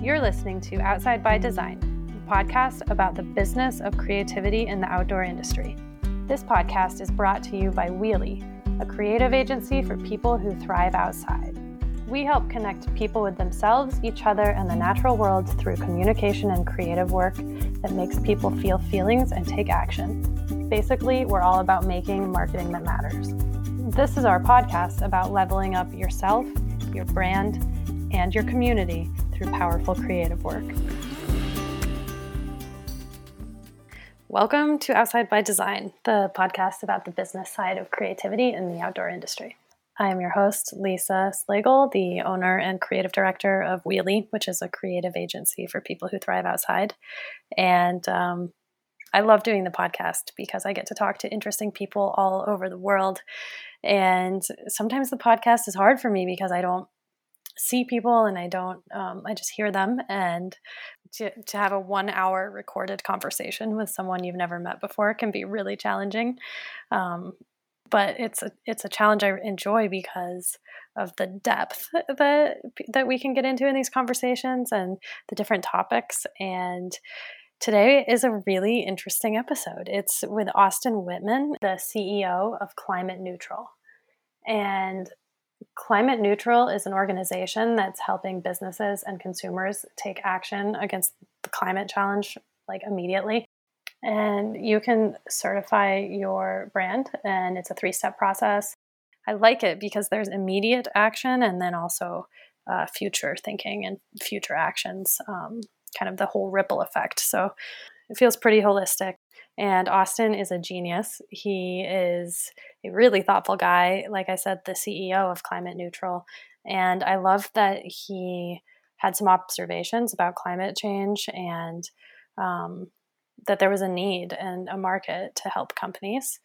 You're listening to Outside by Design, a podcast about the business of creativity in the outdoor industry. This podcast is brought to you by Wheelie, a creative agency for people who thrive outside. We help connect people with themselves, each other, and the natural world through communication and creative work that makes people feel feelings and take action. Basically, we're all about making marketing that matters. This is our podcast about leveling up yourself, your brand, and your community through powerful creative work. Welcome to Outside by Design, the podcast about the business side of creativity in the outdoor industry. I am your host, Lisa Slagle, the owner and creative director of Wheelie, which is a creative agency for people who thrive outside. And um, I love doing the podcast because I get to talk to interesting people all over the world. And sometimes the podcast is hard for me because I don't see people and I don't, um, I just hear them. And to, to have a one hour recorded conversation with someone you've never met before can be really challenging. Um, but it's a, it's a challenge I enjoy because of the depth that that we can get into in these conversations and the different topics and Today is a really interesting episode. It's with Austin Whitman, the CEO of Climate Neutral. And Climate Neutral is an organization that's helping businesses and consumers take action against the climate challenge like immediately. And you can certify your brand, and it's a three step process. I like it because there's immediate action and then also uh, future thinking and future actions, um, kind of the whole ripple effect. So it feels pretty holistic. And Austin is a genius. He is a really thoughtful guy. Like I said, the CEO of Climate Neutral. And I love that he had some observations about climate change and um, that there was a need and a market to help companies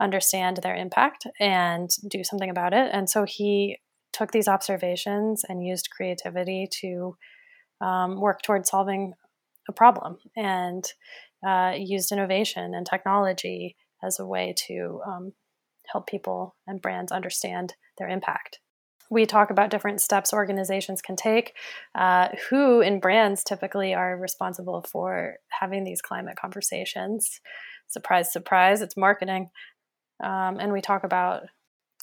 understand their impact and do something about it. And so he took these observations and used creativity to um, work towards solving a problem and uh, used innovation and technology as a way to um, help people and brands understand their impact. We talk about different steps organizations can take. Uh, who in brands typically are responsible for having these climate conversations? Surprise, surprise, it's marketing. Um, and we talk about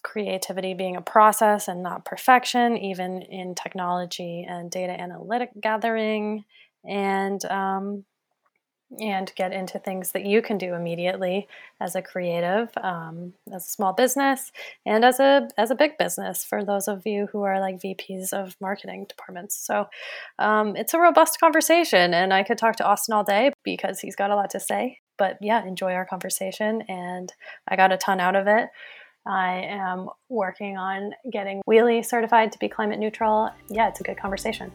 creativity being a process and not perfection, even in technology and data analytic gathering. And um, and get into things that you can do immediately as a creative, um, as a small business, and as a as a big business for those of you who are like VPs of marketing departments. So um, it's a robust conversation, and I could talk to Austin all day because he's got a lot to say. But yeah, enjoy our conversation, and I got a ton out of it. I am working on getting Wheelie certified to be climate neutral. Yeah, it's a good conversation.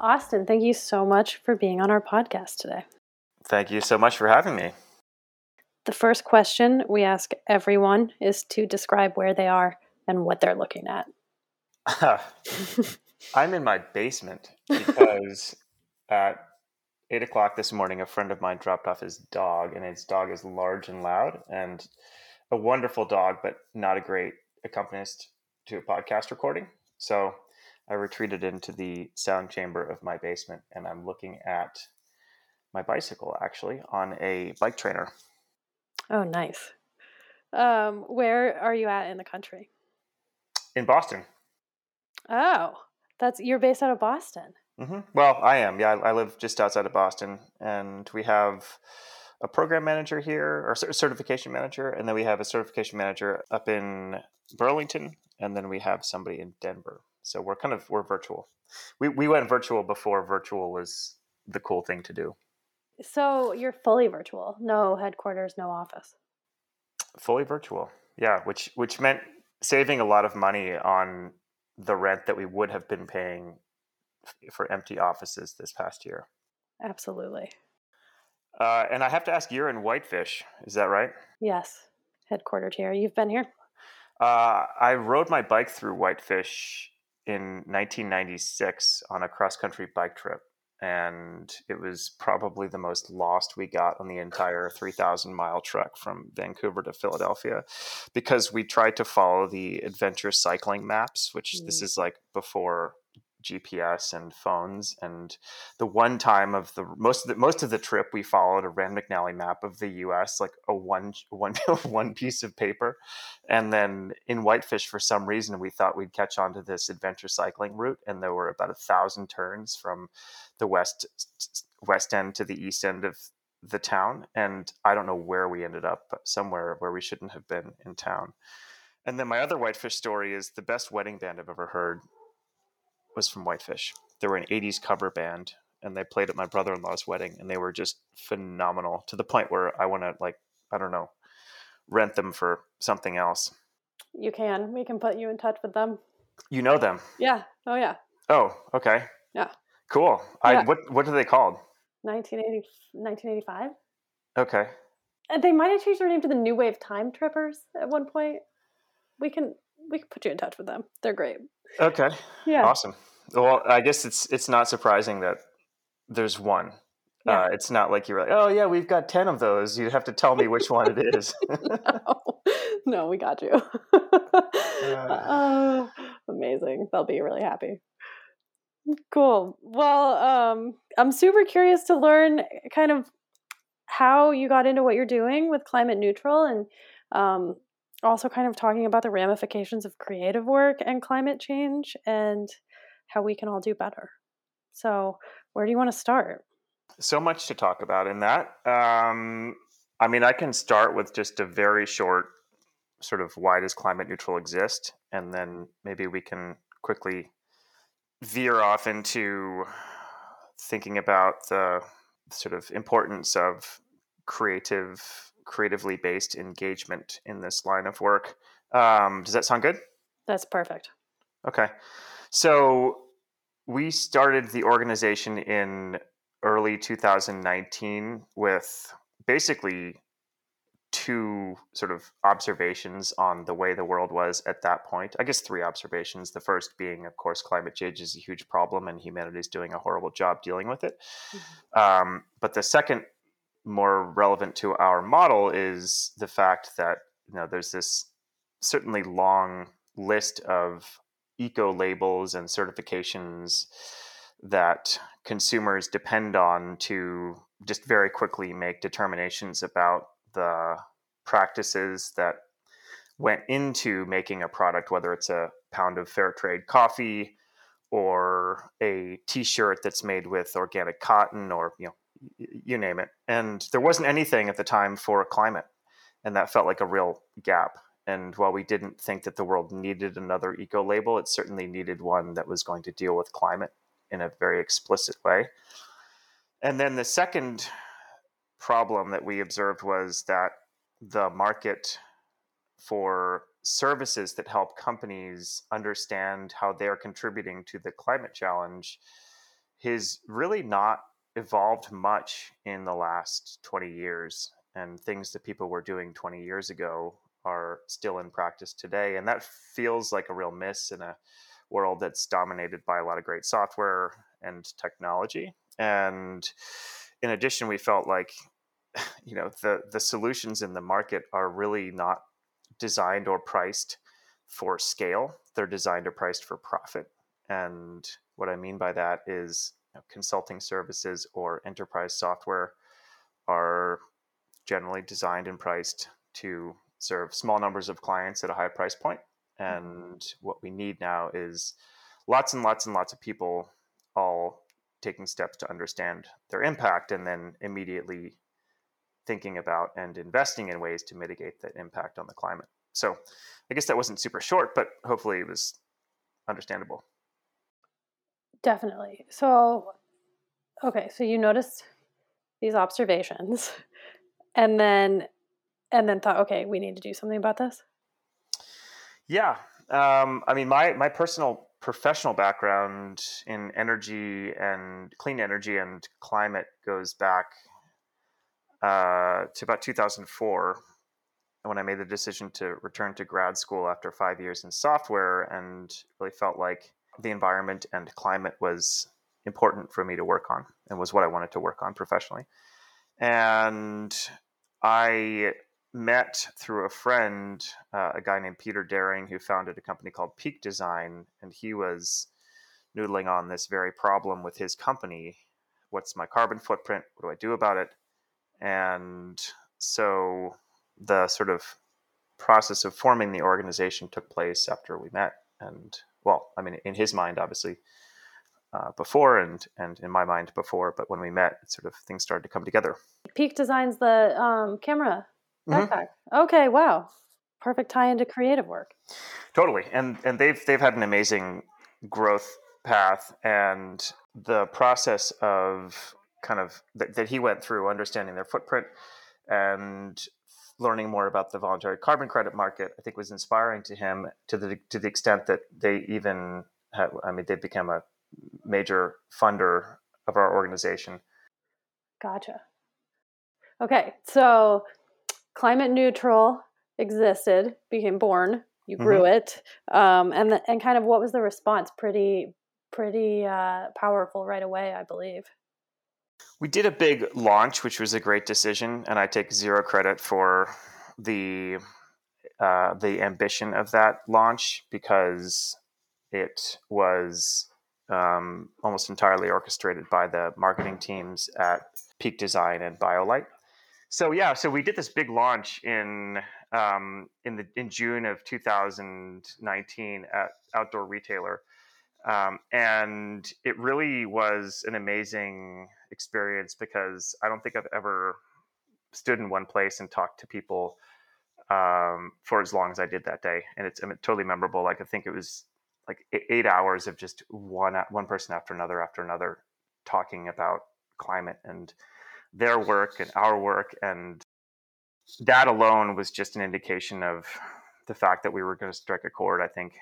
Austin, thank you so much for being on our podcast today. Thank you so much for having me. The first question we ask everyone is to describe where they are and what they're looking at. I'm in my basement because at eight o'clock this morning, a friend of mine dropped off his dog, and his dog is large and loud and a wonderful dog, but not a great accompanist to a podcast recording. So I retreated into the sound chamber of my basement and I'm looking at my bicycle actually on a bike trainer. Oh, nice. Um, where are you at in the country? In Boston. Oh, that's you're based out of Boston. Mm-hmm. Well, I am. Yeah, I, I, live just outside of Boston, and we have a program manager here, or certification manager, and then we have a certification manager up in Burlington, and then we have somebody in Denver. So we're kind of we're virtual. We we went virtual before virtual was the cool thing to do. So you're fully virtual, no headquarters, no office. Fully virtual, yeah. Which which meant saving a lot of money on the rent that we would have been paying for empty offices this past year. Absolutely. Uh, and I have to ask, you're in Whitefish, is that right? Yes, headquartered here. You've been here? Uh, I rode my bike through Whitefish in 1996 on a cross country bike trip. and it was probably the most lost we got on the entire 3000 mile trek from vancouver to philadelphia because we tried to follow the adventure cycling maps which mm. this is like before GPS and phones. And the one time of the most of the most of the trip, we followed a Rand McNally map of the U.S., like a one one one piece of paper. And then in Whitefish, for some reason, we thought we'd catch on to this adventure cycling route, and there were about a thousand turns from the west west end to the east end of the town. And I don't know where we ended up, but somewhere where we shouldn't have been in town. And then my other whitefish story is the best wedding band I've ever heard was from Whitefish. They were an 80s cover band and they played at my brother-in-law's wedding and they were just phenomenal to the point where I want to like I don't know rent them for something else. You can. We can put you in touch with them. You know them? Yeah. Oh yeah. Oh, okay. Yeah. Cool. Yeah. I what what are they called? 1980 1985. Okay. And they might have changed their name to the New Wave Time Trippers at one point. We can we can put you in touch with them. They're great. Okay. Yeah. Awesome. Well, I guess it's it's not surprising that there's one. Yeah. Uh, it's not like you're like, oh yeah, we've got ten of those. You'd have to tell me which one it is. no. no, we got you. uh, uh, amazing. They'll be really happy. Cool. Well, um, I'm super curious to learn kind of how you got into what you're doing with climate neutral and um, also kind of talking about the ramifications of creative work and climate change and how we can all do better. So, where do you want to start? So much to talk about in that. Um, I mean, I can start with just a very short sort of why does climate neutral exist? And then maybe we can quickly veer off into thinking about the sort of importance of creative creatively based engagement in this line of work. Um, does that sound good? That's perfect. Okay. So we started the organization in early 2019 with basically two sort of observations on the way the world was at that point. I guess three observations. The first being, of course, climate change is a huge problem and humanity is doing a horrible job dealing with it. Mm-hmm. Um, but the second more relevant to our model is the fact that you know there's this certainly long list of eco labels and certifications that consumers depend on to just very quickly make determinations about the practices that went into making a product whether it's a pound of fair trade coffee or a t-shirt that's made with organic cotton or you know you name it. And there wasn't anything at the time for climate. And that felt like a real gap. And while we didn't think that the world needed another eco label, it certainly needed one that was going to deal with climate in a very explicit way. And then the second problem that we observed was that the market for services that help companies understand how they're contributing to the climate challenge has really not evolved much in the last 20 years and things that people were doing 20 years ago are still in practice today and that feels like a real miss in a world that's dominated by a lot of great software and technology. And in addition we felt like you know the the solutions in the market are really not designed or priced for scale. They're designed or priced for profit. And what i mean by that is know, consulting services or enterprise software are generally designed and priced to serve small numbers of clients at a high price point. Mm-hmm. And what we need now is lots and lots and lots of people all taking steps to understand their impact and then immediately thinking about and investing in ways to mitigate that impact on the climate. So I guess that wasn't super short, but hopefully it was understandable. Definitely. So, okay, so you noticed these observations and then and then thought, okay, we need to do something about this. Yeah. Um, I mean, my my personal professional background in energy and clean energy and climate goes back uh, to about 2004 when I made the decision to return to grad school after five years in software and really felt like the environment and climate was important for me to work on and was what I wanted to work on professionally. And I met through a friend uh, a guy named Peter Dering who founded a company called Peak Design, and he was noodling on this very problem with his company. What's my carbon footprint? What do I do about it? And so the sort of process of forming the organization took place after we met. And well, I mean, in his mind, obviously, uh, before and and in my mind before, but when we met, sort of things started to come together. Peak Design's the um, camera backpack. Mm-hmm. Okay, wow, perfect tie into creative work. Totally, and and they've they've had an amazing growth path, and the process of kind of that, that he went through, understanding their footprint and learning more about the voluntary carbon credit market, I think was inspiring to him to the to the extent that they even had, I mean, they became a major funder of our organization. Gotcha. Okay, so climate neutral existed, became born. You grew mm-hmm. it, um, and the, and kind of what was the response? Pretty pretty uh, powerful right away, I believe. We did a big launch, which was a great decision, and I take zero credit for the uh, the ambition of that launch because it was um, almost entirely orchestrated by the marketing teams at Peak Design and BioLite. So yeah, so we did this big launch in um, in the in June of 2019 at Outdoor Retailer, um, and it really was an amazing experience because I don't think I've ever stood in one place and talked to people um, for as long as I did that day, and it's totally memorable. Like I think it was like eight hours of just one one person after another after another talking about climate and their work and our work and that alone was just an indication of the fact that we were going to strike a chord i think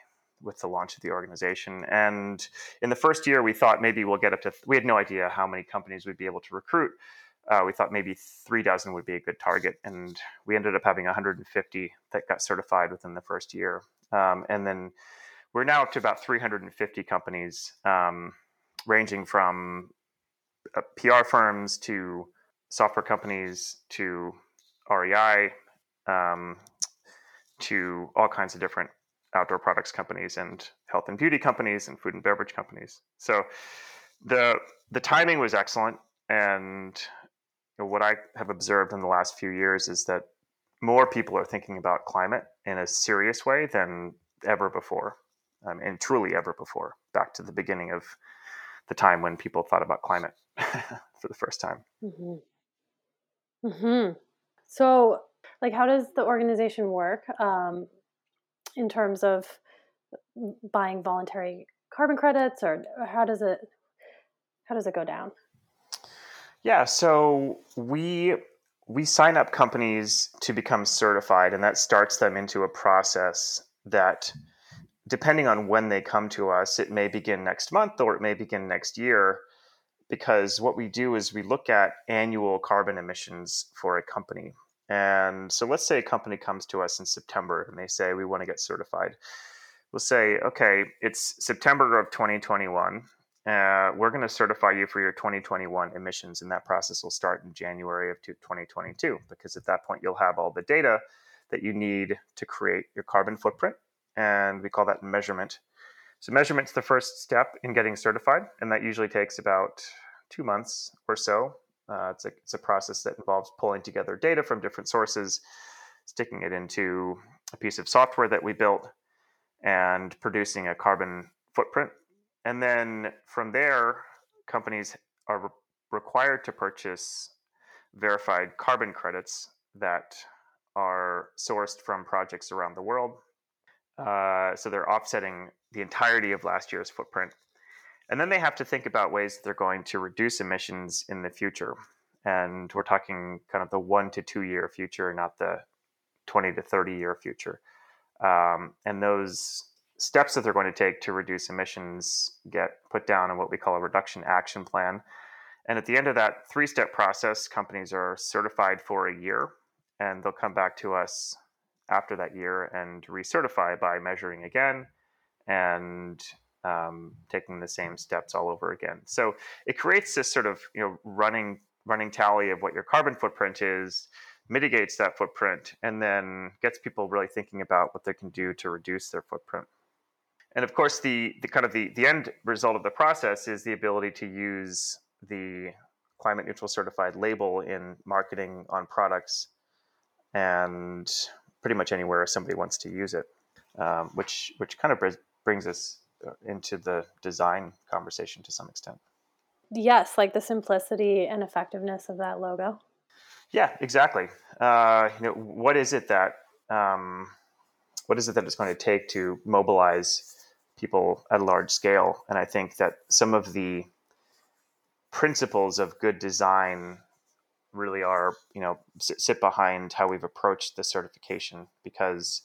with the launch of the organization. And in the first year we thought maybe we'll get up to we had no idea how many companies we'd be able to recruit. Uh, we thought maybe three dozen would be a good target and we ended up having 150 that got certified within the first year. Um, and then we're now up to about 350 companies, um, ranging from uh, PR firms to software companies to REI um, to all kinds of different outdoor products companies and health and beauty companies and food and beverage companies. So the the timing was excellent, and what I have observed in the last few years is that more people are thinking about climate in a serious way than ever before um, and truly ever before, back to the beginning of the time when people thought about climate for the first time. Mm-hmm. Mm-hmm. So, like, how does the organization work um, in terms of buying voluntary carbon credits, or how does it how does it go down? Yeah, so we we sign up companies to become certified, and that starts them into a process that depending on when they come to us, it may begin next month or it may begin next year. Because what we do is we look at annual carbon emissions for a company. And so let's say a company comes to us in September and they say, we want to get certified. We'll say, okay, it's September of 2021. Uh, we're going to certify you for your 2021 emissions, and that process will start in January of 2022 because at that point you'll have all the data that you need to create your carbon footprint and we call that measurement. So measurement's the first step in getting certified, and that usually takes about two months or so. Uh, it's, a, it's a process that involves pulling together data from different sources, sticking it into a piece of software that we built, and producing a carbon footprint. And then from there, companies are re- required to purchase verified carbon credits that are sourced from projects around the world uh, so they're offsetting the entirety of last year's footprint. And then they have to think about ways that they're going to reduce emissions in the future. And we're talking kind of the one to two year future, not the 20 to 30 year future. Um, and those steps that they're going to take to reduce emissions get put down in what we call a reduction action plan. And at the end of that three step process, companies are certified for a year and they'll come back to us after that year and recertify by measuring again and um, taking the same steps all over again. So it creates this sort of you know running running tally of what your carbon footprint is, mitigates that footprint, and then gets people really thinking about what they can do to reduce their footprint. And of course, the the kind of the the end result of the process is the ability to use the climate neutral certified label in marketing on products and pretty much anywhere somebody wants to use it, um, which which kind of brings us uh, into the design conversation to some extent. Yes, like the simplicity and effectiveness of that logo. Yeah, exactly. Uh, you know, what is it that um, what is it that it's going to take to mobilize people at a large scale? And I think that some of the principles of good design really are, you know, sit behind how we've approached the certification because,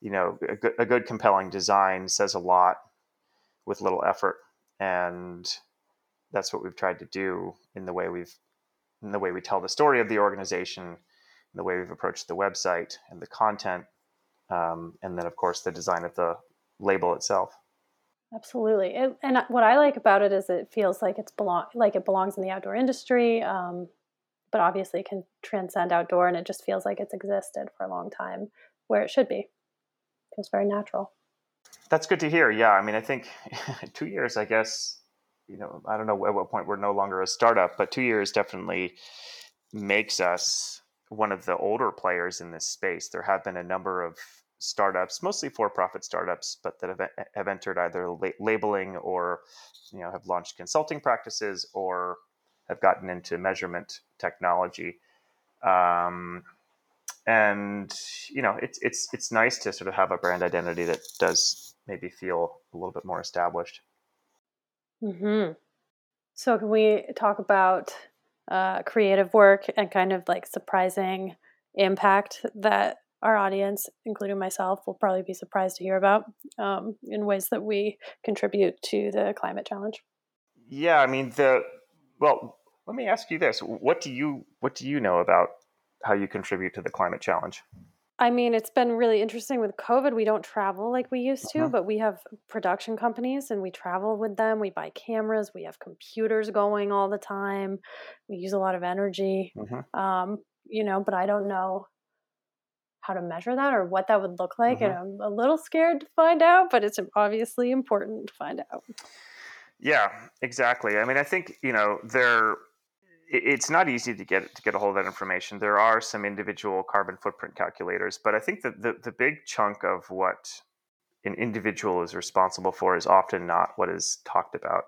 you know, a good, a good compelling design says a lot with little effort, and that's what we've tried to do in the way we've, in the way we tell the story of the organization, the way we've approached the website and the content, um, and then of course the design of the label itself. Absolutely, it, and what I like about it is it feels like it's belong like it belongs in the outdoor industry, um, but obviously can transcend outdoor, and it just feels like it's existed for a long time where it should be. It feels very natural. That's good to hear. Yeah, I mean, I think two years, I guess. You know, I don't know at what point we're no longer a startup, but two years definitely makes us one of the older players in this space. There have been a number of startups, mostly for-profit startups, but that have, have entered either la- labeling or you know have launched consulting practices or have gotten into measurement technology. Um, and you know, it's it's it's nice to sort of have a brand identity that does maybe feel a little bit more established. Hmm. So, can we talk about uh, creative work and kind of like surprising impact that our audience, including myself, will probably be surprised to hear about um, in ways that we contribute to the climate challenge. Yeah, I mean the well. Let me ask you this: what do you what do you know about how you contribute to the climate challenge? I mean, it's been really interesting with COVID. We don't travel like we used to, uh-huh. but we have production companies and we travel with them. We buy cameras. We have computers going all the time. We use a lot of energy. Uh-huh. Um, you know, but I don't know how to measure that or what that would look like. Mm-hmm. And I'm a little scared to find out, but it's obviously important to find out. Yeah, exactly. I mean, I think, you know, there it's not easy to get to get a hold of that information. There are some individual carbon footprint calculators, but I think that the, the big chunk of what an individual is responsible for is often not what is talked about.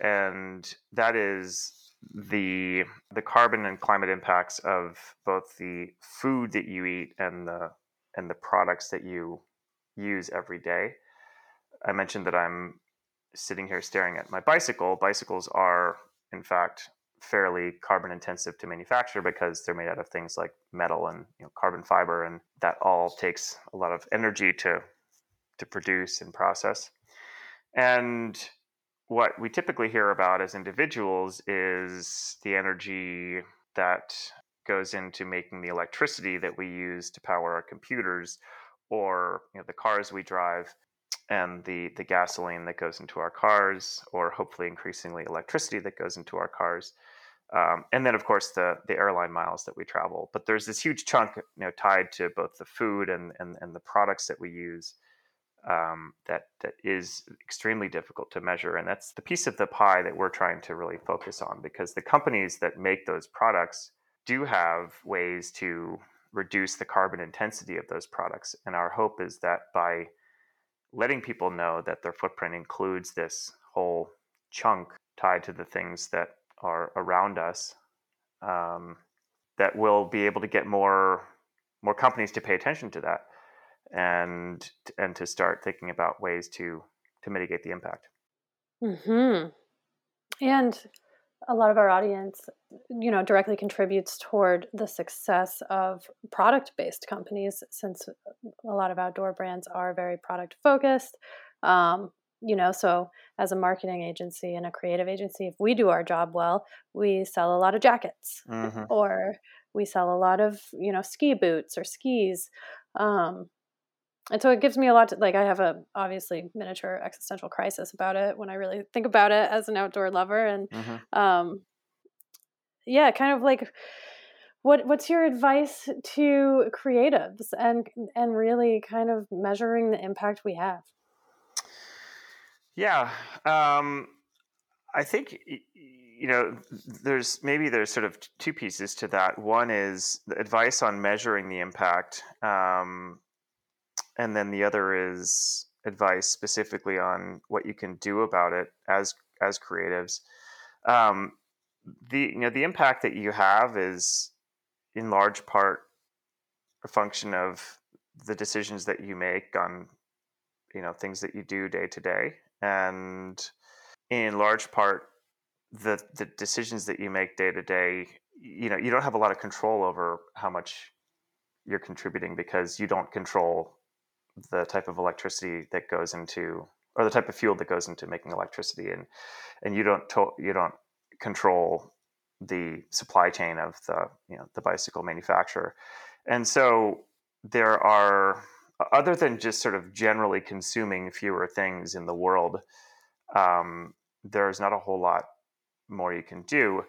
And that is the the carbon and climate impacts of both the food that you eat and the and the products that you use every day. I mentioned that I'm sitting here staring at my bicycle. Bicycles are in fact fairly carbon intensive to manufacture because they're made out of things like metal and you know, carbon fiber and that all takes a lot of energy to to produce and process. And what we typically hear about as individuals is the energy that goes into making the electricity that we use to power our computers or you know, the cars we drive and the, the gasoline that goes into our cars or hopefully increasingly electricity that goes into our cars. Um, and then of course the the airline miles that we travel. But there's this huge chunk you know tied to both the food and and, and the products that we use um, that that is extremely difficult to measure, and that's the piece of the pie that we're trying to really focus on because the companies that make those products do have ways to reduce the carbon intensity of those products, and our hope is that by letting people know that their footprint includes this whole chunk tied to the things that are around us, um, that we'll be able to get more more companies to pay attention to that and and to start thinking about ways to to mitigate the impact. Mm hmm. And a lot of our audience, you know, directly contributes toward the success of product-based companies, since a lot of outdoor brands are very product focused. Um, you know, so as a marketing agency and a creative agency, if we do our job well, we sell a lot of jackets, mm-hmm. or we sell a lot of you know ski boots or skis. Um, and so it gives me a lot to like i have a obviously miniature existential crisis about it when i really think about it as an outdoor lover and mm-hmm. um yeah kind of like what what's your advice to creatives and and really kind of measuring the impact we have yeah um i think you know there's maybe there's sort of two pieces to that one is the advice on measuring the impact um and then the other is advice specifically on what you can do about it as as creatives. Um, the you know the impact that you have is in large part a function of the decisions that you make on you know things that you do day to day and in large part the the decisions that you make day to day you know you don't have a lot of control over how much you're contributing because you don't control the type of electricity that goes into or the type of fuel that goes into making electricity and and you don't to, you don't control the supply chain of the you know the bicycle manufacturer. And so there are other than just sort of generally consuming fewer things in the world um, there's not a whole lot more you can do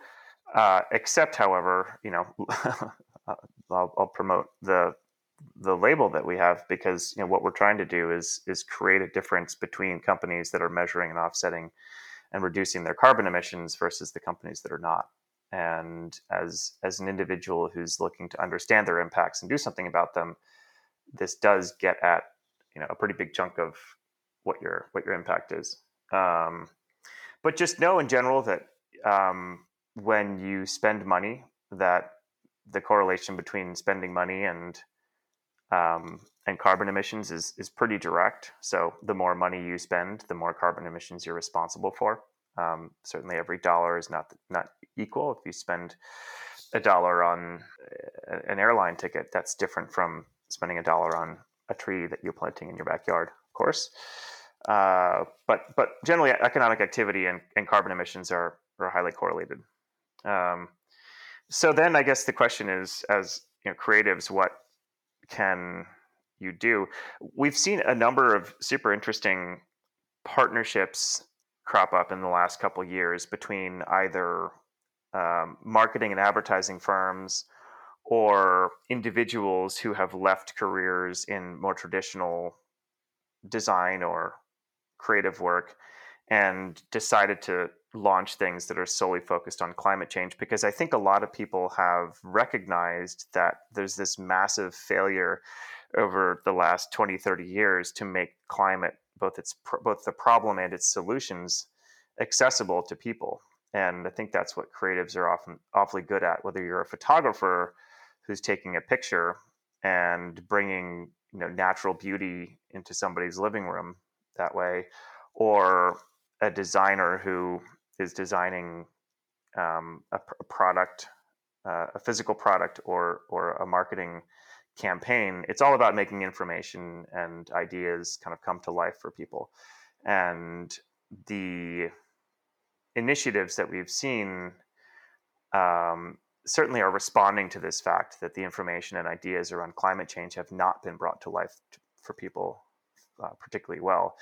uh, except however you know I'll, I'll promote the the label that we have because you know what we're trying to do is is create a difference between companies that are measuring and offsetting and reducing their carbon emissions versus the companies that are not. And as as an individual who's looking to understand their impacts and do something about them this does get at you know a pretty big chunk of what your what your impact is. Um, but just know in general that um, when you spend money that the correlation between spending money and um, and carbon emissions is is pretty direct. So the more money you spend, the more carbon emissions you're responsible for. Um, certainly, every dollar is not not equal. If you spend a dollar on an airline ticket, that's different from spending a dollar on a tree that you're planting in your backyard, of course. Uh, but but generally, economic activity and, and carbon emissions are are highly correlated. Um, so then, I guess the question is, as you know, creatives, what can you do? We've seen a number of super interesting partnerships crop up in the last couple years between either um, marketing and advertising firms or individuals who have left careers in more traditional design or creative work and decided to launch things that are solely focused on climate change because I think a lot of people have recognized that there's this massive failure over the last 20 30 years to make climate both its both the problem and its solutions accessible to people. And I think that's what creatives are often awfully good at whether you're a photographer who's taking a picture and bringing you know natural beauty into somebody's living room that way or a designer who is designing um, a, a, product, uh, a physical product, or or a marketing campaign, it's all about making information and ideas kind of come to life for people. And the initiatives that we've seen um, certainly are responding to this fact that the information and ideas around climate change have not been brought to life for people uh, particularly well.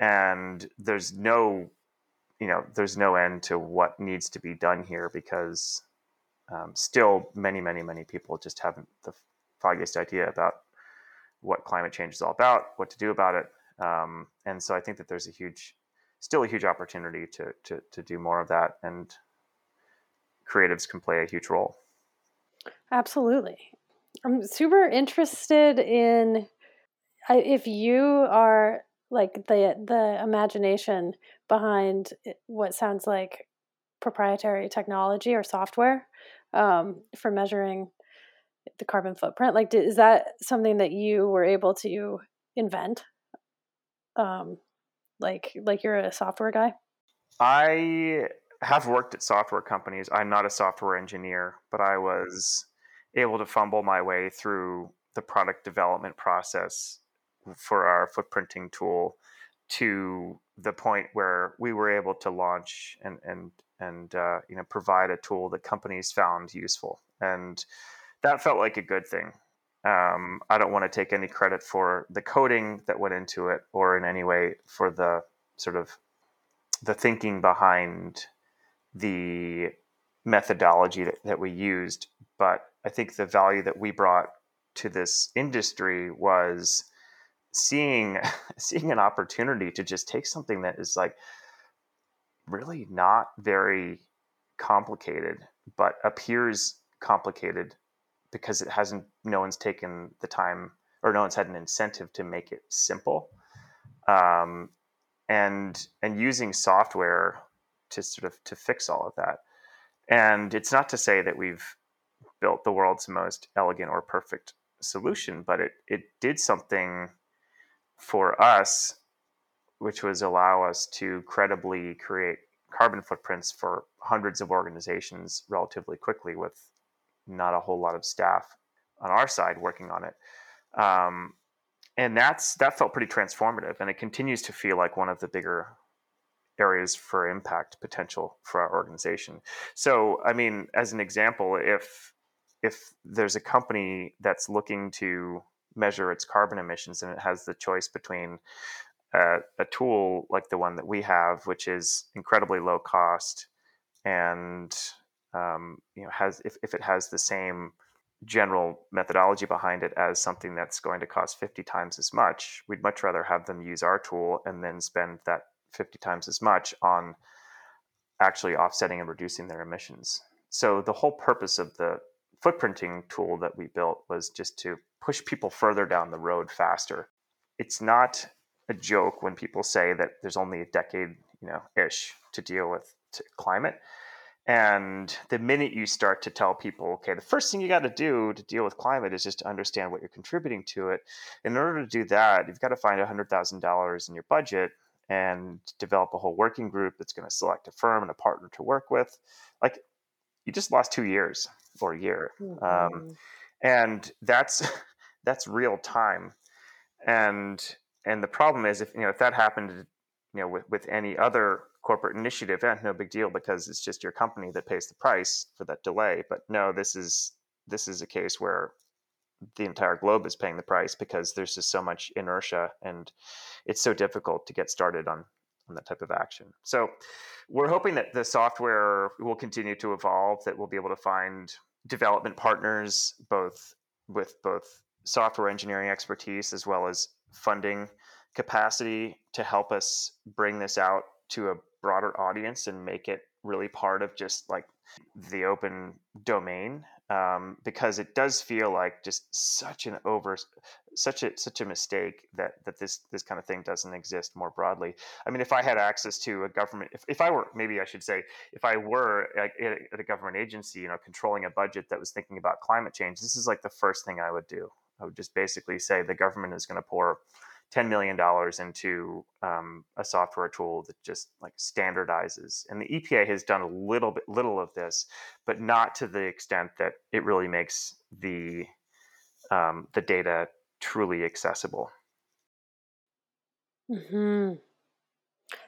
And there's no you know, there's no end to what needs to be done here because um, still many, many, many people just haven't the foggiest idea about what climate change is all about, what to do about it. Um, and so I think that there's a huge, still a huge opportunity to, to, to do more of that. And creatives can play a huge role. Absolutely. I'm super interested in if you are like the the imagination behind what sounds like proprietary technology or software um, for measuring the carbon footprint like is that something that you were able to invent? Um, like like you're a software guy? I have worked at software companies. I'm not a software engineer but i was able to fumble my way through the product development process for our footprinting tool to the point where we were able to launch and and and uh, you know provide a tool that companies found useful, and that felt like a good thing. Um, I don't want to take any credit for the coding that went into it or in any way for the sort of the thinking behind the methodology that, that we used. But I think the value that we brought to this industry was seeing seeing an opportunity to just take something that is like really not very complicated but appears complicated because it hasn't no one's taken the time or no one's had an incentive to make it simple um, and and using software to sort of to fix all of that. And it's not to say that we've built the world's most elegant or perfect solution but it it did something for us which was allow us to credibly create carbon footprints for hundreds of organizations relatively quickly with not a whole lot of staff on our side working on it. Um, and that's that felt pretty transformative, and it continues to feel like one of the bigger areas for impact potential for our organization. So, I mean, as an example, if if there's a company that's looking to measure its carbon emissions and it has the choice between a, a tool like the one that we have, which is incredibly low cost and um, you know has if, if it has the same general methodology behind it as something that's going to cost 50 times as much we'd much rather have them use our tool and then spend that 50 times as much on actually offsetting and reducing their emissions. So the whole purpose of the footprinting tool that we built was just to push people further down the road faster it's not a joke when people say that there's only a decade you know ish to deal with climate and the minute you start to tell people, okay, the first thing you got to do to deal with climate is just to understand what you're contributing to it. In order to do that, you've got to find $100,000 in your budget and develop a whole working group that's going to select a firm and a partner to work with. Like, you just lost two years or a year. Mm-hmm. Um, and that's that's real time. And and the problem is if you know if that happened you know with, with any other corporate initiative, eh, no big deal because it's just your company that pays the price for that delay. But no, this is this is a case where the entire globe is paying the price because there's just so much inertia and it's so difficult to get started on on that type of action. So we're hoping that the software will continue to evolve, that we'll be able to find development partners both with both software engineering expertise as well as funding capacity to help us bring this out to a broader audience and make it really part of just like the open domain um, because it does feel like just such an over such a such a mistake that that this this kind of thing doesn't exist more broadly. I mean if i had access to a government if, if i were maybe i should say if i were at, a government agency you know controlling a budget that was thinking about climate change this is like the first thing i would do would just basically say the government is going to pour $10 million into um, a software tool that just like standardizes. And the EPA has done a little bit, little of this, but not to the extent that it really makes the, um, the data truly accessible. Hmm.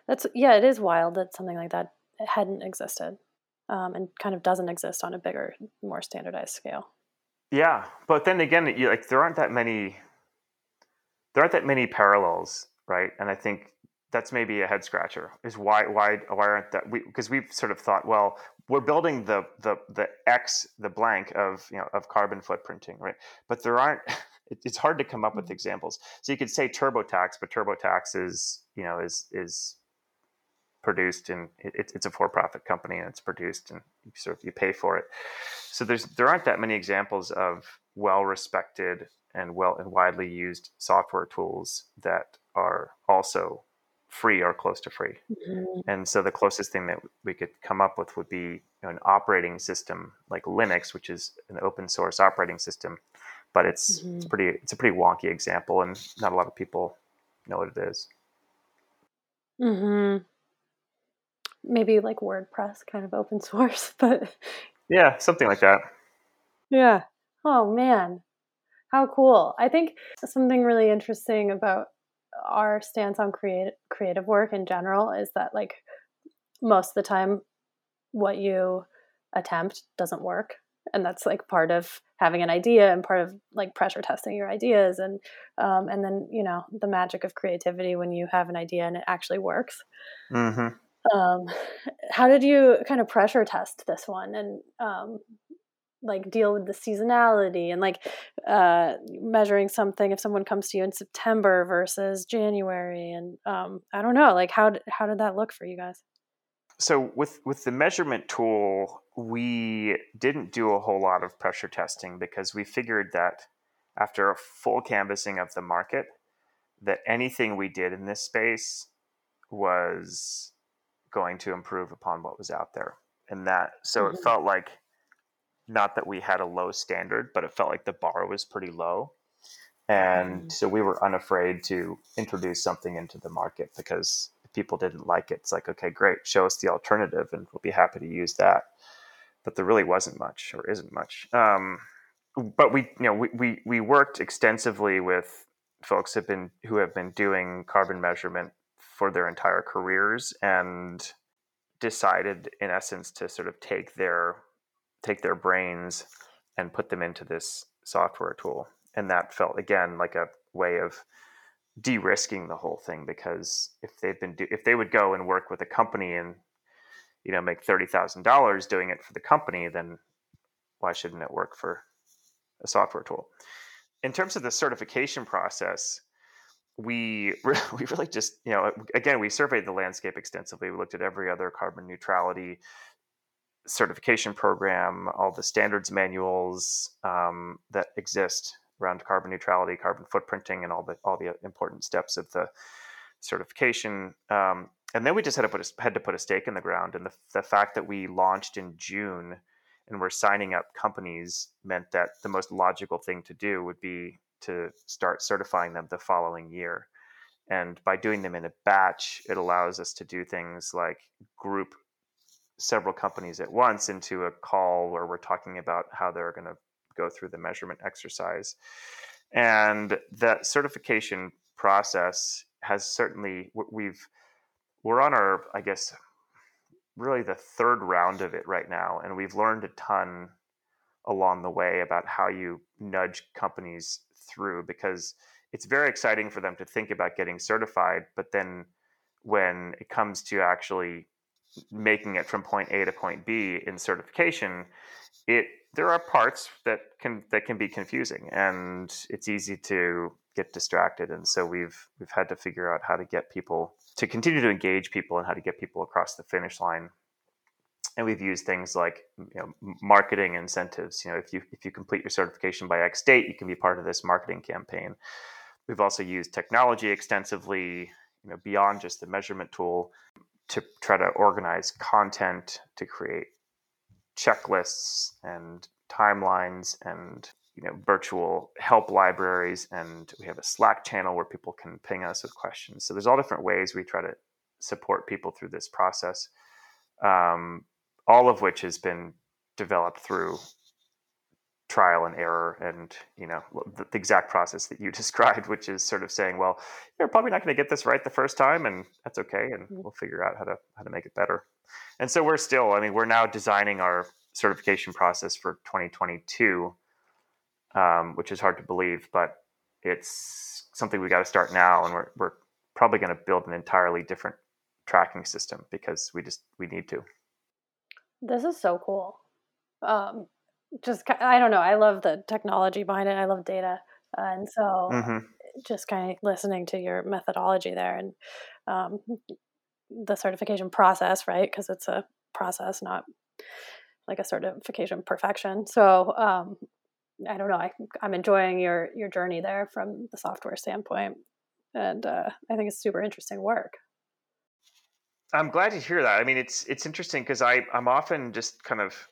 That's yeah. It is wild that something like that hadn't existed, um, and kind of doesn't exist on a bigger, more standardized scale. Yeah, but then again, you, like there aren't that many there aren't that many parallels, right? And I think that's maybe a head scratcher. Is why why why aren't that? We because we've sort of thought, well, we're building the the the X the blank of you know of carbon footprinting, right? But there aren't. It's hard to come up with mm-hmm. examples. So you could say TurboTax, but TurboTax is you know is is produced and it, it's a for-profit company and it's produced and you sort of you pay for it. So there's there aren't that many examples of well-respected and well and widely used software tools that are also free or close to free. Mm-hmm. And so the closest thing that we could come up with would be you know, an operating system like Linux, which is an open source operating system, but it's mm-hmm. it's pretty it's a pretty wonky example, and not a lot of people know what it is. Hmm. Maybe like WordPress, kind of open source, but yeah, something like that. Yeah. Oh man, how cool. I think something really interesting about our stance on creative creative work in general is that like most of the time what you attempt doesn't work and that's like part of having an idea and part of like pressure testing your ideas and um, and then you know the magic of creativity when you have an idea and it actually works mm-hmm. Um, how did you kind of pressure test this one and um, like deal with the seasonality and like uh, measuring something if someone comes to you in September versus January and um, I don't know like how how did that look for you guys? So with with the measurement tool, we didn't do a whole lot of pressure testing because we figured that after a full canvassing of the market, that anything we did in this space was going to improve upon what was out there. And that so mm-hmm. it felt like not that we had a low standard, but it felt like the bar was pretty low. And mm-hmm. so we were unafraid to introduce something into the market because if people didn't like it, it's like, okay, great, show us the alternative and we'll be happy to use that. But there really wasn't much or isn't much. Um, but we, you know, we, we, we worked extensively with folks have been who have been doing carbon measurement for their entire careers and decided in essence to sort of take their take their brains and put them into this software tool. And that felt again like a way of de-risking the whole thing because if they've been do- if they would go and work with a company and you know make thirty thousand dollars doing it for the company, then why shouldn't it work for a software tool? In terms of the certification process, we we really just you know again we surveyed the landscape extensively. We looked at every other carbon neutrality certification program, all the standards manuals um, that exist around carbon neutrality, carbon footprinting, and all the all the important steps of the certification. Um, and then we just had to put a, had to put a stake in the ground. And the, the fact that we launched in June and we're signing up companies meant that the most logical thing to do would be to start certifying them the following year. And by doing them in a batch, it allows us to do things like group several companies at once into a call where we're talking about how they're going to go through the measurement exercise. And that certification process has certainly we've we're on our I guess really the third round of it right now and we've learned a ton along the way about how you nudge companies through because it's very exciting for them to think about getting certified but then when it comes to actually making it from point A to point B in certification, it there are parts that can that can be confusing and it's easy to get distracted. And so we've we've had to figure out how to get people to continue to engage people and how to get people across the finish line and we've used things like you know, marketing incentives you know if you if you complete your certification by x date you can be part of this marketing campaign. We've also used technology extensively you know beyond just the measurement tool to try to organize content to create checklists and timelines and you know virtual help libraries. And we have a slack channel where people can ping us with questions. So there's all different ways we try to support people through this process. Um, all of which has been developed through trial and error and you know the, the, exact process that you described which is sort of saying well you're probably not going to get this right the first time and that's okay and mm-hmm. we'll figure out how to how to make it better and so we're still i mean we're now designing our certification process for 2022 um, which is hard to believe but it's something we got to start now and we're, we're probably going to build an entirely different tracking system because we just we need to this is so cool um, just I don't know. I love the technology behind it. I love data, uh, and so mm-hmm. just kind of listening to your methodology there and um, the certification process, right? Because it's a process, not like a certification perfection. So um, I don't know. I, I'm enjoying your your journey there from the software standpoint, and uh, I think it's super interesting work. I'm glad to hear that. I mean, it's it's interesting because I I'm often just kind of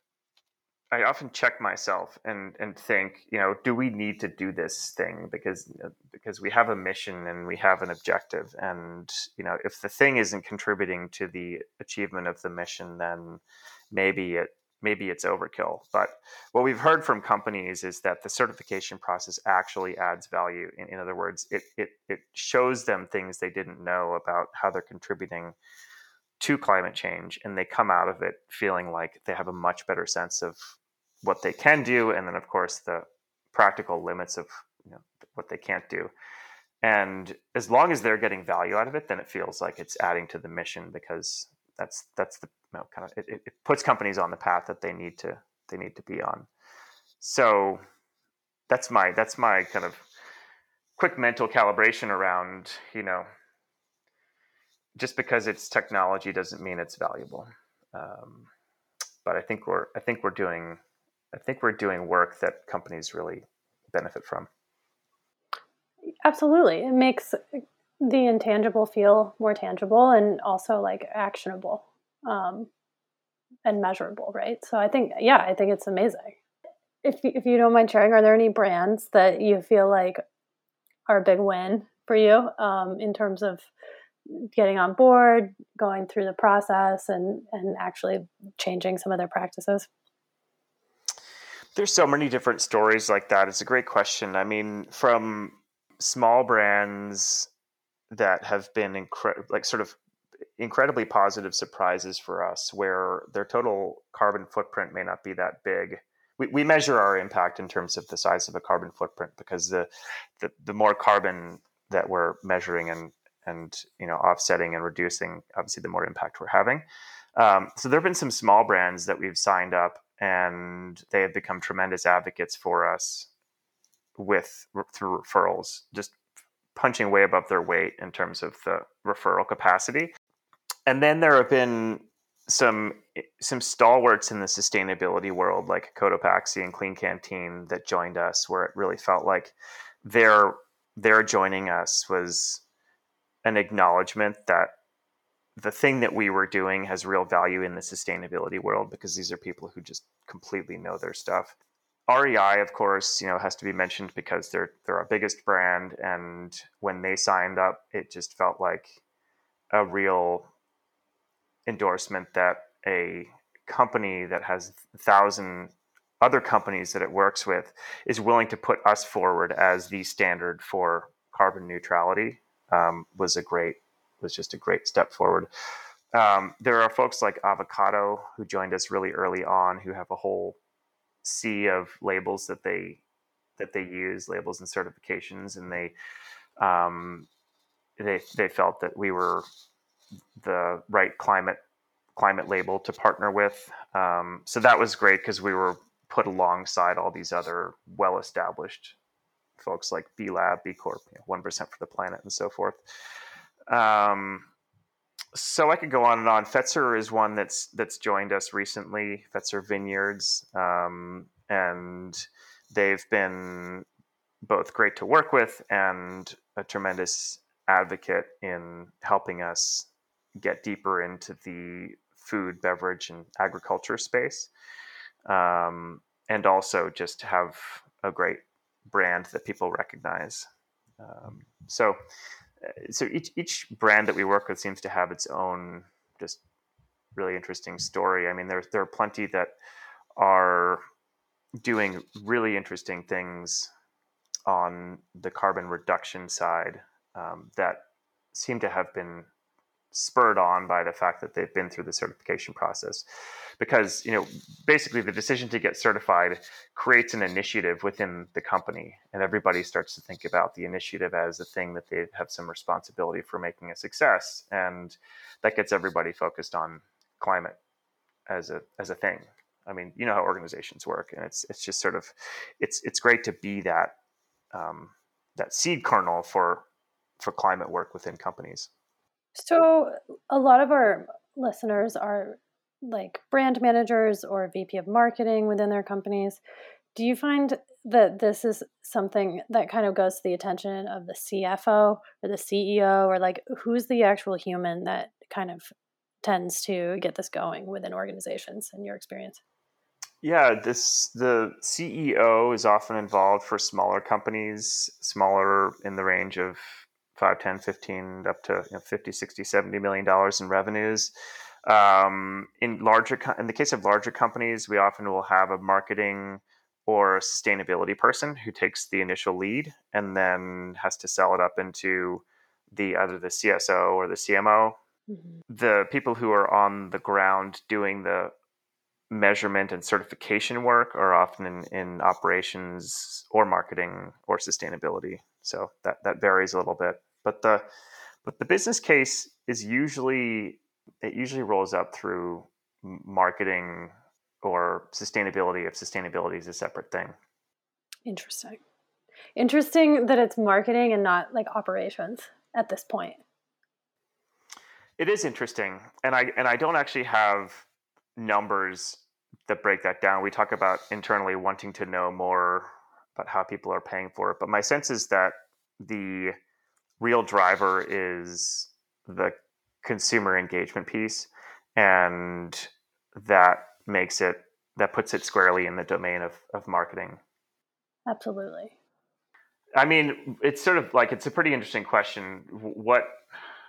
I often check myself and and think, you know, do we need to do this thing because uh, because we have a mission and we have an objective, and you know, if the thing isn't contributing to the achievement of the mission, then maybe it maybe it's overkill. But what we've heard from companies is that the certification process actually adds value. In, in other words, it it it shows them things they didn't know about how they're contributing to climate change and they come out of it feeling like they have a much better sense of what they can do, and then of course the practical limits of you know, what they can't do. And as long as they're getting value out of it, then it feels like it's adding to the mission because that's that's the you know, kind of it, it puts companies on the path that they need to they need to be on. So that's my that's my kind of quick mental calibration around you know just because it's technology doesn't mean it's valuable. Um, but I think we're I think we're doing I think we're doing work that companies really benefit from. Absolutely. It makes the intangible feel more tangible and also like actionable um, and measurable, right? So I think, yeah, I think it's amazing. If, if you don't mind sharing, are there any brands that you feel like are a big win for you um, in terms of getting on board, going through the process, and and actually changing some of their practices? There's so many different stories like that. It's a great question. I mean, from small brands that have been incredible, like sort of incredibly positive surprises for us, where their total carbon footprint may not be that big. We, we measure our impact in terms of the size of a carbon footprint because the, the, the more carbon that we're measuring and and you know offsetting and reducing obviously the more impact we're having. Um, so there have been some small brands that we've signed up and they have become tremendous advocates for us with through referrals just punching way above their weight in terms of the referral capacity. And then there have been some some stalwarts in the sustainability world like Cotopaxi and Klean Kanteen that joined us where it really felt like their their joining us was an acknowledgement that the thing that we were doing has real value in the sustainability world because these are people who just completely know their stuff. REI, of course, you know, has to be mentioned because they're they're our biggest brand, and when they signed up, it just felt like a real endorsement that a company that has thousand other companies that it works with is willing to put us forward as the standard for carbon neutrality um, was a great was just a great step forward. Um, there are folks like Avocado who joined us really early on who have a whole sea of labels that they that they use, labels and certifications, and they um, they they felt that we were the right climate climate label to partner with. Um, so that was great because we were put alongside all these other well established folks like B Lab, B Corp, one you know, for the planet, and so forth. Um, so I could go on and on. Fetzer is one that's that's joined us recently. Fetzer Vineyards, um, and they've been both great to work with and a tremendous advocate in helping us get deeper into the food, beverage, and agriculture space, um, and also just have a great brand that people recognize. Um, so, uh, so each each brand that we work with seems to have its own just really interesting story. I mean, there there are plenty that are doing really interesting things on the carbon reduction side um, that seem to have been spurred on by the fact that they've been through the certification process. Because you know basically the decision to get certified creates an initiative within the company and everybody starts to think about the initiative as a thing that they have some responsibility for making a success and that gets everybody focused on climate as a as a thing. I mean you know how organizations work and it's it's just sort of it's it's great to be that um, that seed kernel for for climate work within companies so, a lot of our listeners are like brand managers or VP of marketing within their companies. Do you find that this is something that kind of goes to the attention of the CFO or the CEO or like who's the actual human that kind of tends to get this going within organizations in your experience? Yeah, this the CEO is often involved for smaller companies, smaller in the range of 5 10 15 up to you know, 50 60 70 million dollars in revenues um, in larger in the case of larger companies we often will have a marketing or a sustainability person who takes the initial lead and then has to sell it up into the either the cso or the cmo mm-hmm. the people who are on the ground doing the measurement and certification work are often in, in operations or marketing or sustainability. So that, that varies a little bit. But the but the business case is usually it usually rolls up through marketing or sustainability if sustainability is a separate thing. Interesting. Interesting that it's marketing and not like operations at this point. It is interesting. And I and I don't actually have numbers that break that down. We talk about internally wanting to know more about how people are paying for it, but my sense is that the real driver is the consumer engagement piece and that makes it that puts it squarely in the domain of, of marketing. Absolutely. I mean it's sort of like it's a pretty interesting question. What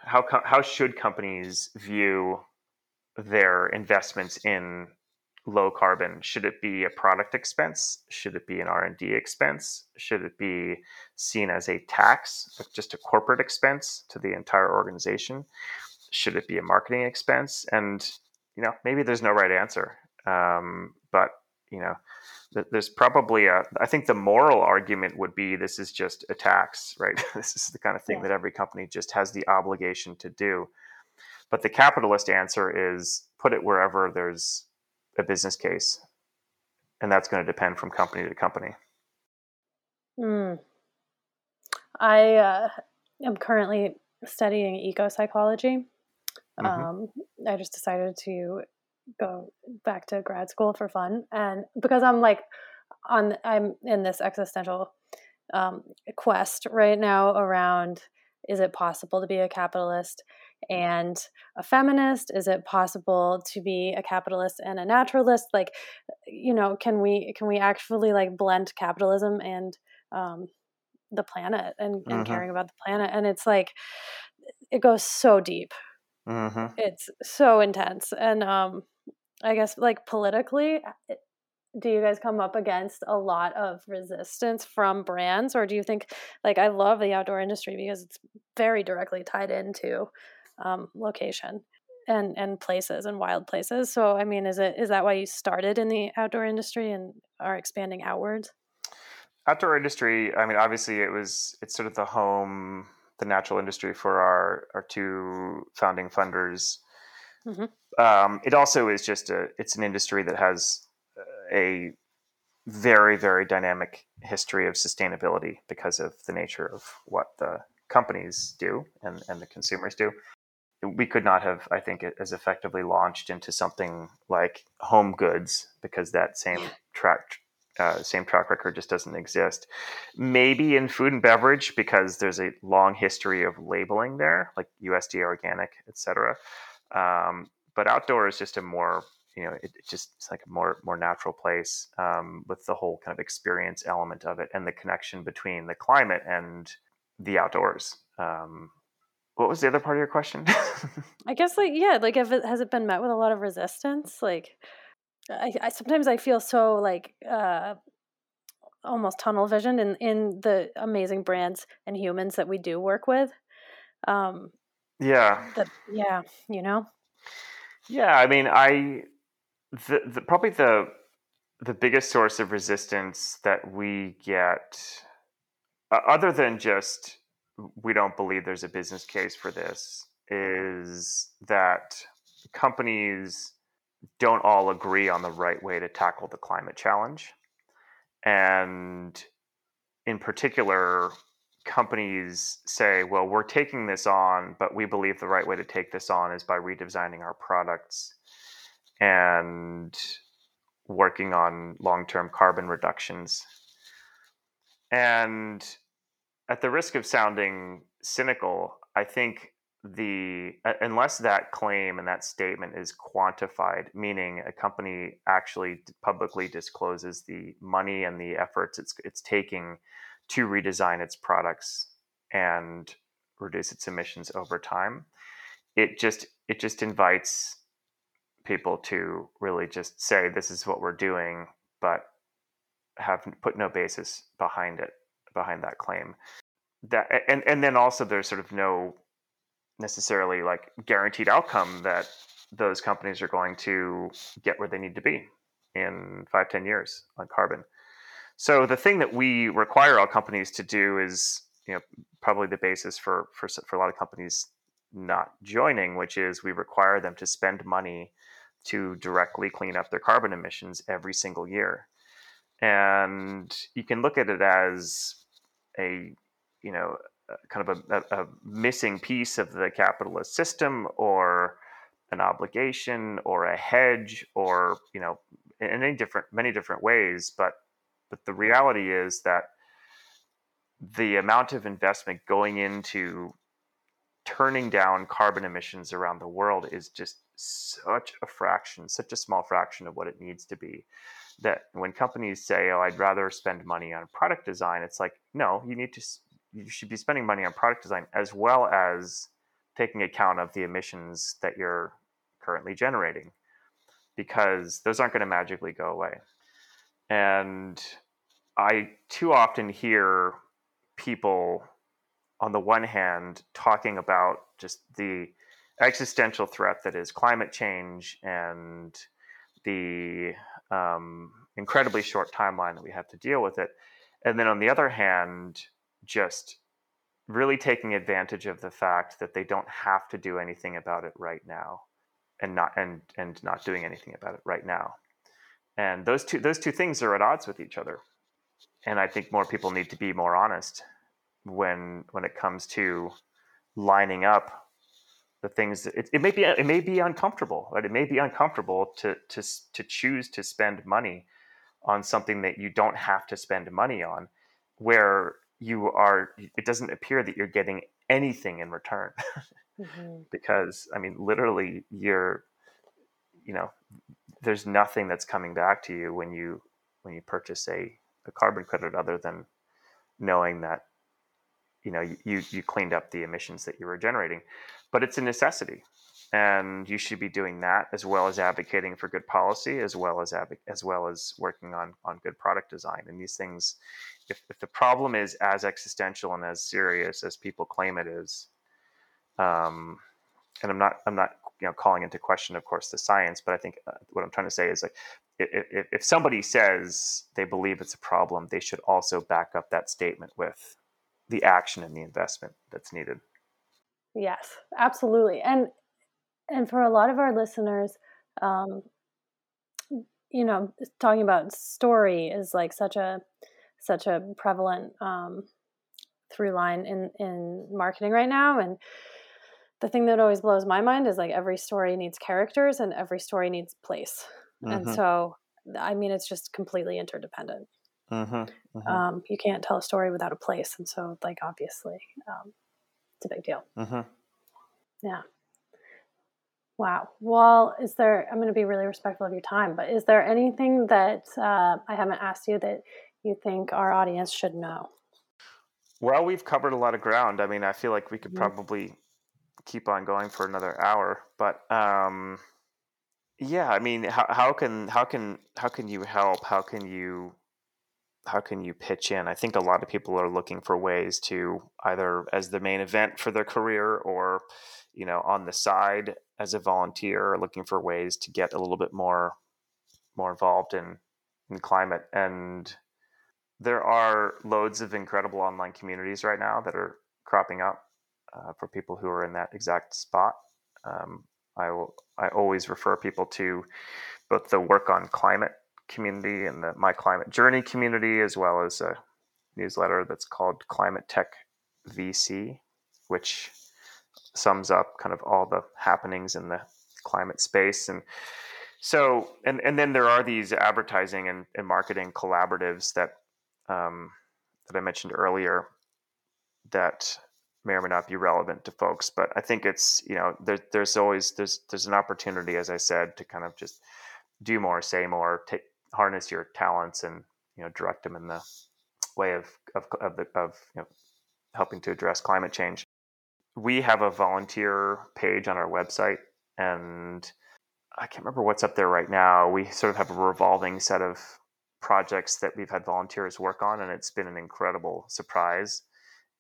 how how should companies view their investments in low carbon? Should it be a product expense? Should it be an r&d expense? Should it be seen as a tax just a corporate expense to the entire organization? Should it be a marketing expense? And you know maybe there's no right answer um, but you know there's probably a i think the moral argument would be this is just a tax right? This is the kind of thing yeah. that every company just has the obligation to do. But the capitalist answer is put it wherever there's a business case, and that's going to depend from company to company. Mm. I uh, am currently studying eco psychology. Mm-hmm. Um, I just decided to go back to grad school for fun, and because I'm like on, I'm in this existential um, quest right now around is it possible to be a capitalist and a feminist? Is it possible to be a capitalist and a naturalist? Like you know can we can we actually like blend capitalism and um, the planet and, and mm-hmm. caring about the planet? And it's like it goes so deep. Mm-hmm. it's so intense. And um i guess like politically do you guys come up against a lot of resistance from brands? Or do you think like i love the outdoor industry because it's very directly tied into um, location and and places and wild places. So i mean is it is that why you started in the outdoor industry and are expanding outwards? Outdoor industry i mean obviously it was it's sort of the home the natural industry for our our two founding funders. Mm-hmm. um, it also is just a it's an industry that has a very very dynamic history of sustainability because of the nature of what the companies do and, and the consumers do we could not have i think as effectively launched into something like home goods because that same track uh, same track record just doesn't exist. Maybe in food and beverage because there's a long history of labeling there like usda organic etc um, but outdoor is just a more you know, it, it just it's like a more more natural place um, with the whole kind of experience element of it and the connection between the climate and the outdoors. Um, what was the other part of your question? I guess like yeah, like if it has it been met with a lot of resistance? Like I, I sometimes I feel so like uh, almost tunnel vision in in the amazing brands and humans that we do work with. Um, yeah. That yeah, you know. Yeah, I mean, I the, the probably the the biggest source of resistance that we get, uh, other than just we don't believe there's a business case for this, is that companies don't all agree on the right way to tackle the climate challenge. And in particular, companies say, well, we're taking this on, but we believe the right way to take this on is by redesigning our products and working on long term carbon reductions. And at the risk of sounding cynical, I think the unless that claim and that statement is quantified meaning a company actually publicly discloses the money and the efforts it's it's taking to redesign its products and reduce its emissions over time it just it just invites people to really just say this is what we're doing, but have put no basis behind it, behind that claim. That and and then also there's sort of no necessarily like guaranteed outcome that those companies are going to get where they need to be in five, ten years on carbon. So the thing that we require all companies to do is, you know, probably the basis for for for a lot of companies not joining, which is we require them to spend money to directly clean up their carbon emissions every single year. And you can look at it as a, you know, kind of a, a, missing piece of the capitalist system or an obligation or a hedge or, you know, in any different, many different ways. But, but the reality is that the amount of investment going into turning down carbon emissions around the world is just such a fraction, such a small fraction of what it needs to be. That when companies say, "Oh, I'd rather spend money on product design," it's like, no, you need to, you should be spending money on product design as well as taking account of the emissions that you're currently generating, because those aren't going to magically go away. And I too often hear people on the one hand talking about just the existential threat that is climate change and the um, incredibly short timeline that we have to deal with it. And then on the other hand, just really taking advantage of the fact that they don't have to do anything about it right now and not and and not doing anything about it right now. And those two those two things are at odds with each other. And I think more people need to be more honest when when it comes to lining up the things that it, it may be it may be uncomfortable right? It may be uncomfortable to to to choose to spend money on something that you don't have to spend money on where you are it doesn't appear that you're getting anything in return. Mm-hmm. because i mean literally you're you know there's nothing that's coming back to you when you when you purchase a, a carbon credit other than knowing that you know you you cleaned up the emissions that you were generating but it's a necessity and you should be doing that as well as advocating for good policy as well as as well as working on on good product design and these things if, if the problem is as existential and as serious as people claim it is um, and i'm not i'm not you know calling into question of course the science but i think uh, what i'm trying to say is like if, if somebody says they believe it's a problem they should also back up that statement with the action and the investment that's needed. Yes, absolutely. And and for a lot of our listeners, um, you know, talking about story is like such a such a prevalent um, through line in in marketing right now. And the thing that always blows my mind is like every story needs characters and every story needs place. Mm-hmm. And so, I mean, it's just completely interdependent. Mm-hmm, mm-hmm. Um, you can't tell a story without a place, and so like obviously, um, it's a big deal. Mm-hmm. Yeah. Wow. Well, is there? I'm going to be really respectful of your time, but is there anything that uh, I haven't asked you that you think our audience should know? Well, we've covered a lot of ground. I mean, I feel like we could mm-hmm. probably keep on going for another hour, but um, yeah, I mean, how, how can how can how can you help? How can you how can you pitch in? I think a lot of people are looking for ways to either as the main event for their career or, you know, on the side as a volunteer, looking for ways to get a little bit more more involved in in climate. And there are loads of incredible online communities right now that are cropping up uh, for people who are in that exact spot. Um, I will, I always refer people to both the work on climate community and the My Climate Journey community, as well as a newsletter that's called Climate Tech VC, which sums up kind of all the happenings in the climate space. And so, and, and then there are these advertising and, and marketing collaboratives that um, that I mentioned earlier that may or may not be relevant to folks. But I think it's you know there, there's always there's there's an opportunity, as I said, to kind of just do more, say more, take harness your talents and you know direct them in the way of of of, the, of you know, helping to address climate change. We have a volunteer page on our website, and I can't remember what's up there right now. We sort of have a revolving set of projects that we've had volunteers work on, and it's been an incredible surprise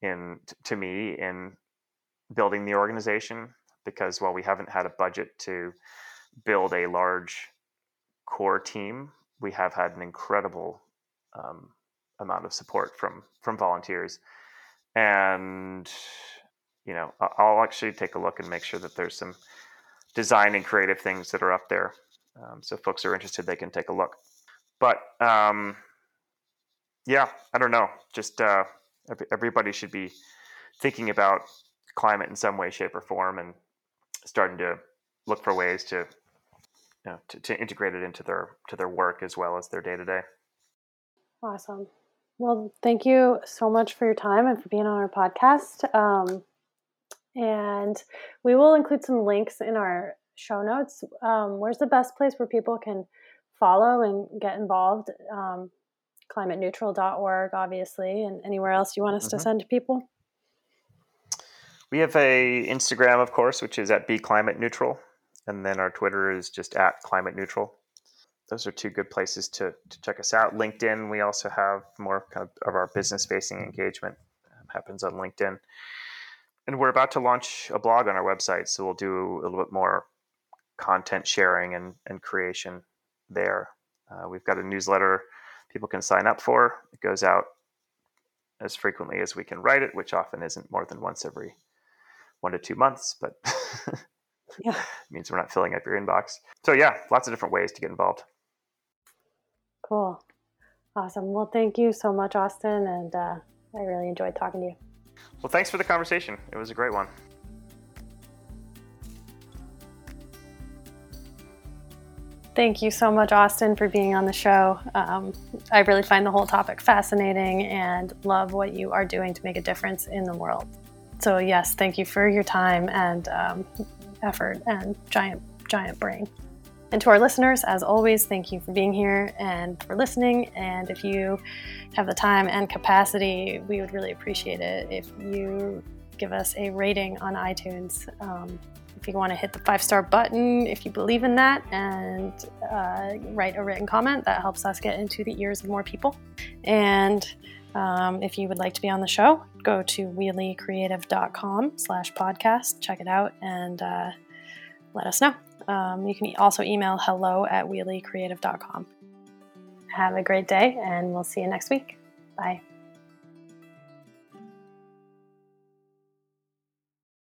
in to me in building the organization because while we haven't had a budget to build a large core team, we have had an incredible um, amount of support from from volunteers, and you know I'll actually take a look and make sure that there's some design and creative things that are up there. Um, so folks are interested, they can take a look. But um, yeah, I don't know. Just uh, everybody should be thinking about climate in some way, shape, or form, and starting to look for ways to, you know, to, to integrate it into their to their work as well as their day to day. Awesome. Well, thank you so much for your time and for being on our podcast. Um, and we will include some links in our show notes. Um, where's the best place where people can follow and get involved? Um, climateneutral.org, obviously, and anywhere else you want us mm-hmm. to send people? We have a Instagram, of course, which is at Be Climate Neutral, and then our Twitter is just at Climate Neutral. Those are two good places to, to check us out. LinkedIn, we also have more kind of, of our business facing engagement um, happens on LinkedIn. And we're about to launch a blog on our website, so we'll do a little bit more content sharing and, and creation there. Uh, we've got a newsletter people can sign up for. It goes out as frequently as we can write it, which often isn't more than once every one to two months, but yeah. means we're not filling up your inbox. So yeah, lots of different ways to get involved. Cool. Awesome. Well, thank you so much, Austin. And uh, I really enjoyed talking to you. Well, thanks for the conversation. It was a great one. Thank you so much, Austin, for being on the show. Um, I really find the whole topic fascinating and love what you are doing to make a difference in the world. So, yes, thank you for your time and um, effort and giant, giant brain. And to our listeners, as always, thank you for being here and for listening. And if you have the time and capacity, we would really appreciate it if you give us a rating on iTunes. Um, if you want to hit the five star button, if you believe in that, and uh, write a written comment, that helps us get into the ears of more people. And um, if you would like to be on the show, go to wheeliecreative.com slash podcast, check it out, and uh, let us know. Um, you can also email hello at wheeliecreative.com. Have a great day, and we'll see you next week. Bye.